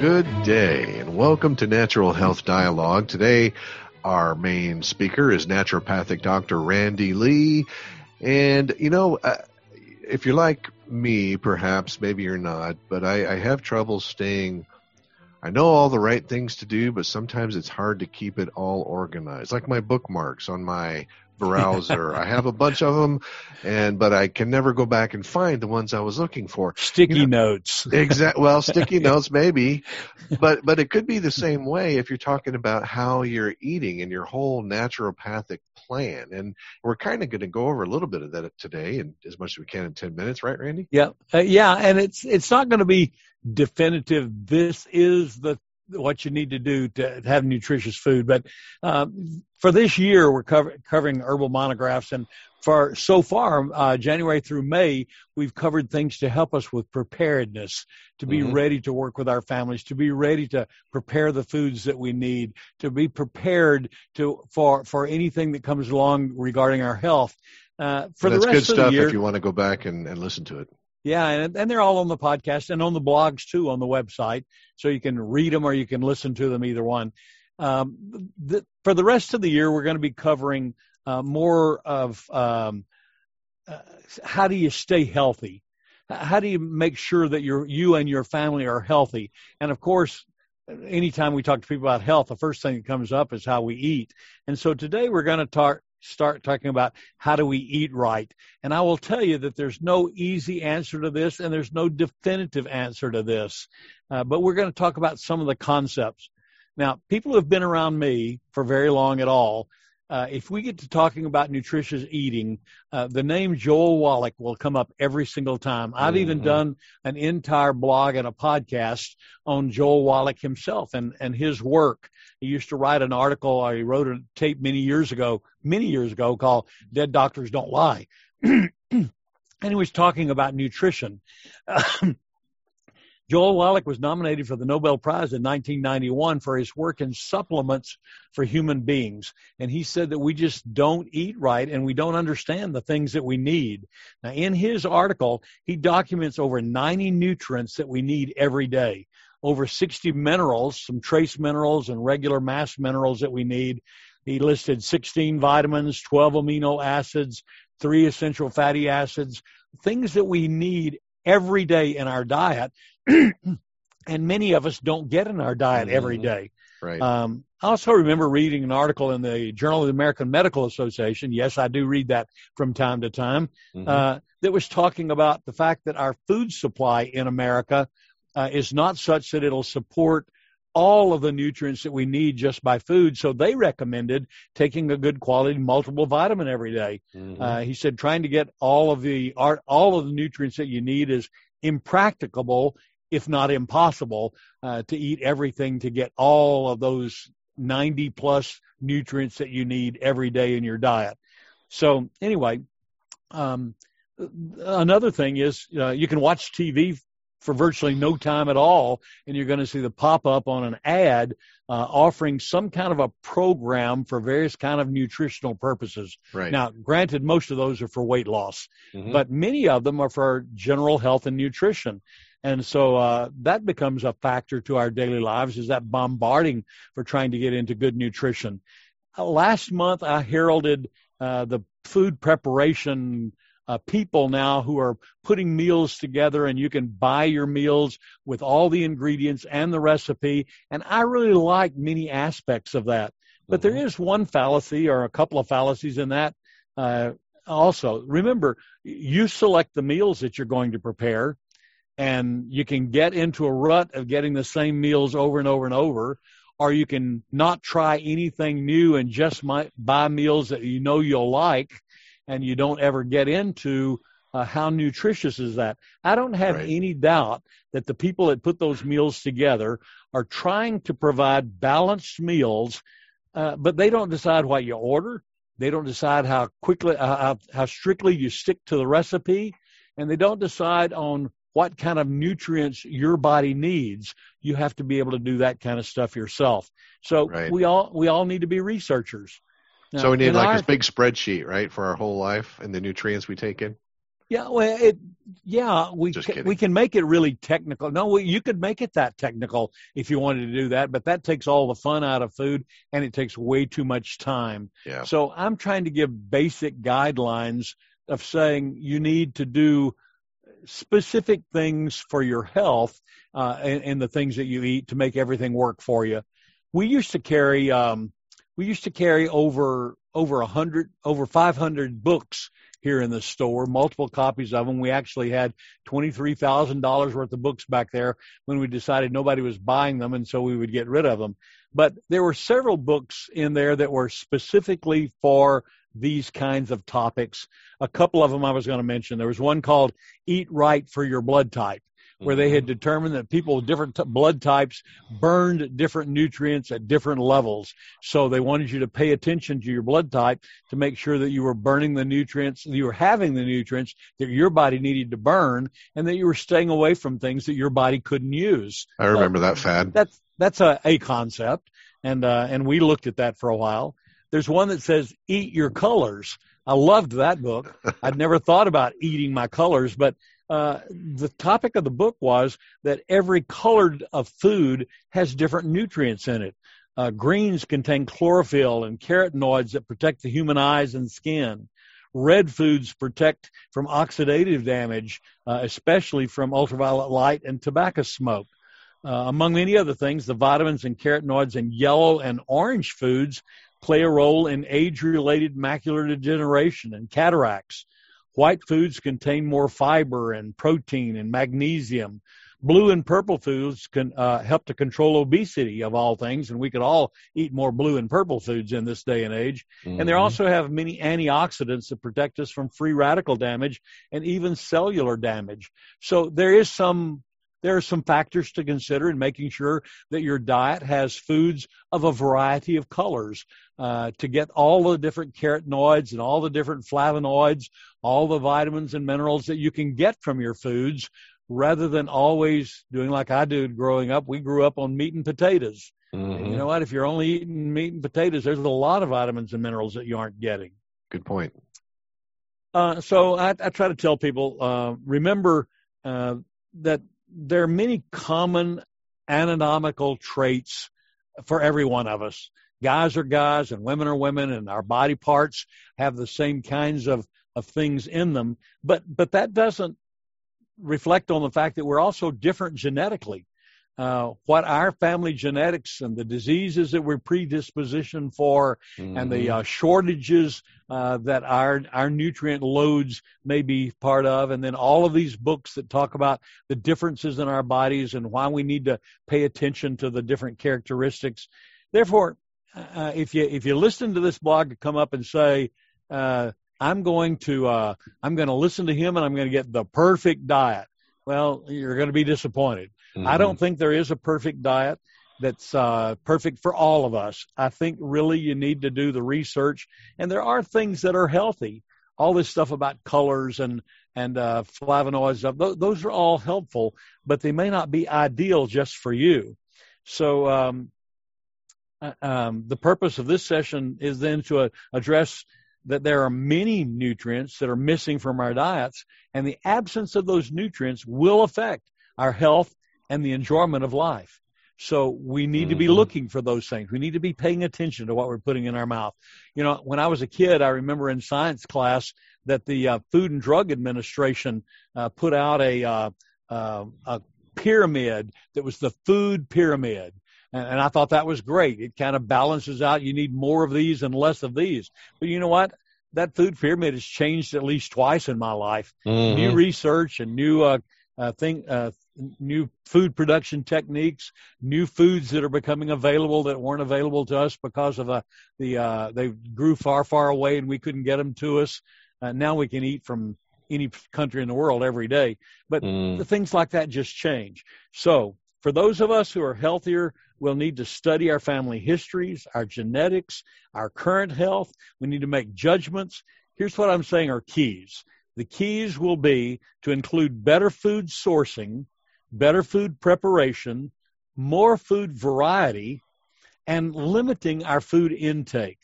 Good day, and welcome to Natural Health Dialogue. Today, our main speaker is naturopathic Dr. Randy Lee. And, you know, uh, if you're like me, perhaps, maybe you're not, but I, I have trouble staying. I know all the right things to do, but sometimes it's hard to keep it all organized. Like my bookmarks on my browser. I have a bunch of them, and but I can never go back and find the ones I was looking for. Sticky you know, notes. exactly. Well, sticky notes maybe, but but it could be the same way if you're talking about how you're eating and your whole naturopathic plan. And we're kind of going to go over a little bit of that today, and as much as we can in ten minutes, right, Randy? Yeah, uh, yeah. And it's it's not going to be definitive. This is the what you need to do to have nutritious food. But um, for this year, we're cover, covering herbal monographs, and for so far, uh, January through May, we've covered things to help us with preparedness, to be mm-hmm. ready to work with our families, to be ready to prepare the foods that we need, to be prepared to for for anything that comes along regarding our health. Uh, for the rest of the year, if you want to go back and, and listen to it. Yeah, and, and they're all on the podcast and on the blogs too on the website, so you can read them or you can listen to them either one. Um, the, for the rest of the year, we're going to be covering uh, more of um, uh, how do you stay healthy, how do you make sure that your you and your family are healthy, and of course. Anytime we talk to people about health, the first thing that comes up is how we eat. And so today we're going to start talking about how do we eat right. And I will tell you that there's no easy answer to this and there's no definitive answer to this. Uh, but we're going to talk about some of the concepts. Now, people who have been around me for very long at all, uh, if we get to talking about nutritious eating, uh, the name Joel Wallach will come up every single time. I've mm-hmm. even done an entire blog and a podcast on Joel Wallach himself and, and his work. He used to write an article, or he wrote a tape many years ago, many years ago, called "Dead Doctors Don't Lie," and he was talking about nutrition. Joel Wallach was nominated for the Nobel Prize in 1991 for his work in supplements for human beings. And he said that we just don't eat right and we don't understand the things that we need. Now, in his article, he documents over 90 nutrients that we need every day over 60 minerals, some trace minerals and regular mass minerals that we need. He listed 16 vitamins, 12 amino acids, three essential fatty acids, things that we need every day in our diet. And many of us don't get in our diet every mm-hmm. day. Right. Um, I also remember reading an article in the Journal of the American Medical Association. Yes, I do read that from time to time. Mm-hmm. Uh, that was talking about the fact that our food supply in America uh, is not such that it'll support all of the nutrients that we need just by food. So they recommended taking a good quality multiple vitamin every day. Mm-hmm. Uh, he said trying to get all of the all of the nutrients that you need is impracticable, if not impossible, uh, to eat everything to get all of those 90 plus nutrients that you need every day in your diet. So anyway, um, another thing is uh, you can watch TV for virtually no time at all, and you're going to see the pop up on an ad uh, offering some kind of a program for various kind of nutritional purposes. Right. Now, granted, most of those are for weight loss, mm-hmm. but many of them are for general health and nutrition. And so uh, that becomes a factor to our daily lives is that bombarding for trying to get into good nutrition. Uh, last month, I heralded uh, the food preparation uh, people now who are putting meals together and you can buy your meals with all the ingredients and the recipe. And I really like many aspects of that. But mm-hmm. there is one fallacy or a couple of fallacies in that uh, also. Remember, you select the meals that you're going to prepare and you can get into a rut of getting the same meals over and over and over or you can not try anything new and just might buy meals that you know you'll like and you don't ever get into uh, how nutritious is that. I don't have right. any doubt that the people that put those meals together are trying to provide balanced meals, uh, but they don't decide what you order. They don't decide how quickly, uh, how, how strictly you stick to the recipe, and they don't decide on what kind of nutrients your body needs. You have to be able to do that kind of stuff yourself. So right. we all we all need to be researchers. Now, so we need like our, this big spreadsheet, right, for our whole life and the nutrients we take in. Yeah, well, it, yeah, we can, we can make it really technical. No, you could make it that technical if you wanted to do that, but that takes all the fun out of food and it takes way too much time. Yeah. So I'm trying to give basic guidelines of saying you need to do specific things for your health uh, and, and, the things that you eat to make everything work for you. We used to carry um, we used to carry over over a hundred over 500 books here in the store, multiple copies of them. We actually had $23,000 worth of books back there when we decided nobody was buying them, and so we would get rid of them. But there were several books in there that were specifically for these kinds of topics. A couple of them I was going to mention. There was one called Eat Right for Your Blood Type where they had mm-hmm. determined that people with different t- blood types burned different nutrients at different levels. So they wanted you to pay attention to your blood type to make sure that you were burning the nutrients, that you were having the nutrients that your body needed to burn, and that you were staying away from things that your body couldn't use. I remember that fad. That's that's a, a concept, and uh, and we looked at that for a while. There's one that says eat your colors. I loved that book. I'd never thought about eating my colors, but uh, the topic of the book was that every colored of food has different nutrients in it. Uh, greens contain chlorophyll and carotenoids that protect the human eyes and skin. Red foods protect from oxidative damage, uh, especially from ultraviolet light and tobacco smoke. Uh, among many other things, the vitamins and carotenoids in yellow and orange foods play a role in age related macular degeneration and cataracts. White foods contain more fiber and protein and magnesium. Blue and purple foods can uh, help to control obesity of all things, and we could all eat more blue and purple foods in this day and age. Mm-hmm. And they also have many antioxidants that protect us from free radical damage and even cellular damage. So there is some there are some factors to consider in making sure that your diet has foods of a variety of colors uh, to get all the different carotenoids and all the different flavonoids, all the vitamins and minerals that you can get from your foods rather than always doing like I did growing up. We grew up on meat and potatoes. Mm-hmm. And you know what? If you're only eating meat and potatoes, there's a lot of vitamins and minerals that you aren't getting. Good point. Uh, so I, I, try to tell people uh, remember uh, that there are many common anatomical traits for every one of us. Guys are guys and women are women and our body parts have the same kinds of, of things in them. But, but that doesn't reflect on the fact that we're also different genetically uh, what our family genetics and the diseases that we're predisposition for mm-hmm. and the mm-hmm. uh, shortages uh, that our our nutrient loads may be part of and then all of these books that talk about the differences in our bodies and why we need to pay attention to the different characteristics therefore uh, if you if you listen to this blog come up and say uh, I'm going to uh, I'm going to listen to him and I'm going to get the perfect diet well you're going to be disappointed Mm-hmm. I don't think there is a perfect diet that's uh, perfect for all of us. I think really you need to do the research, and there are things that are healthy. All this stuff about colors and and uh, flavonoids, those are all helpful, but they may not be ideal just for you. So um, uh, um, the purpose of this session is then to uh, address that there are many nutrients that are missing from our diets, and the absence of those nutrients will affect our health and the enjoyment of life. So we need mm-hmm. to be mm-hmm. looking for those things. We need to be paying attention to what we're putting in our mouth. You know, when I was a kid, I remember in science class that the uh, Food and Drug Administration uh, put out a, uh, uh a pyramid that was the food pyramid. And, and I thought that was great. It kind of balances out. You need more of these and less of these. But you know what? That food pyramid has changed at least twice in my life. Mm-hmm. New research and new uh, uh, thing, uh, new food production techniques, new foods that are becoming available that weren't available to us because of uh, the uh, they grew far, far away and we couldn't get them to us. Uh, now we can eat from any country in the world every day, but mm. the things like that just change. So for those of us who are healthier, we'll need to study our family histories, our genetics, our current health. We need to make judgments. Here's what I'm saying are keys. The keys will be to include better food sourcing, better food preparation, more food variety, and limiting our food intake.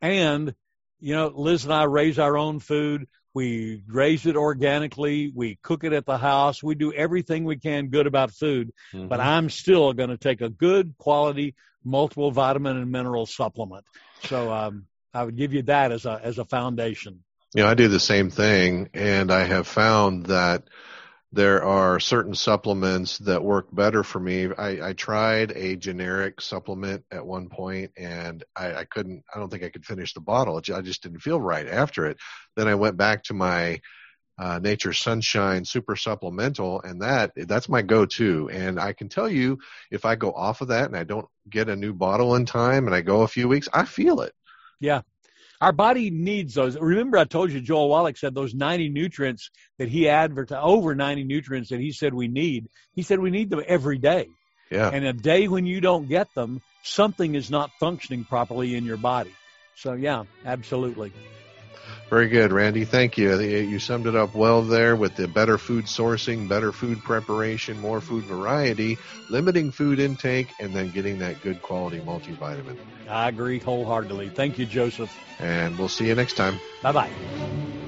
And, you know, Liz and I raise our own food. We raise it organically. We cook it at the house. We do everything we can good about food. Mm-hmm. But I'm still going to take a good quality multiple vitamin and mineral supplement. So um, I would give you that as a as a foundation. You know, I do the same thing, and I have found that there are certain supplements that work better for me. I, I tried a generic supplement at one point and I, I, couldn't, I don't think I could finish the bottle. I just didn't feel right after it. Then I went back to my uh, Nature Sunshine Super Supplemental, and that that's my go-to. And I can tell you, if I go off of that and I don't get a new bottle in time, and I go a few weeks, I feel it. Yeah, our body needs those. Remember, I told you Joel Wallach said those 90 nutrients that he advertised, over 90 nutrients that he said we need. He said we need them every day. Yeah. And a day when you don't get them, something is not functioning properly in your body. So yeah, absolutely. Very good, Randy. Thank you. Uh, you summed it up well there with the better food sourcing, better food preparation, more food variety, limiting food intake, and then getting that good quality multivitamin. I agree wholeheartedly. Thank you, Joseph. And we'll see you next time. Bye bye.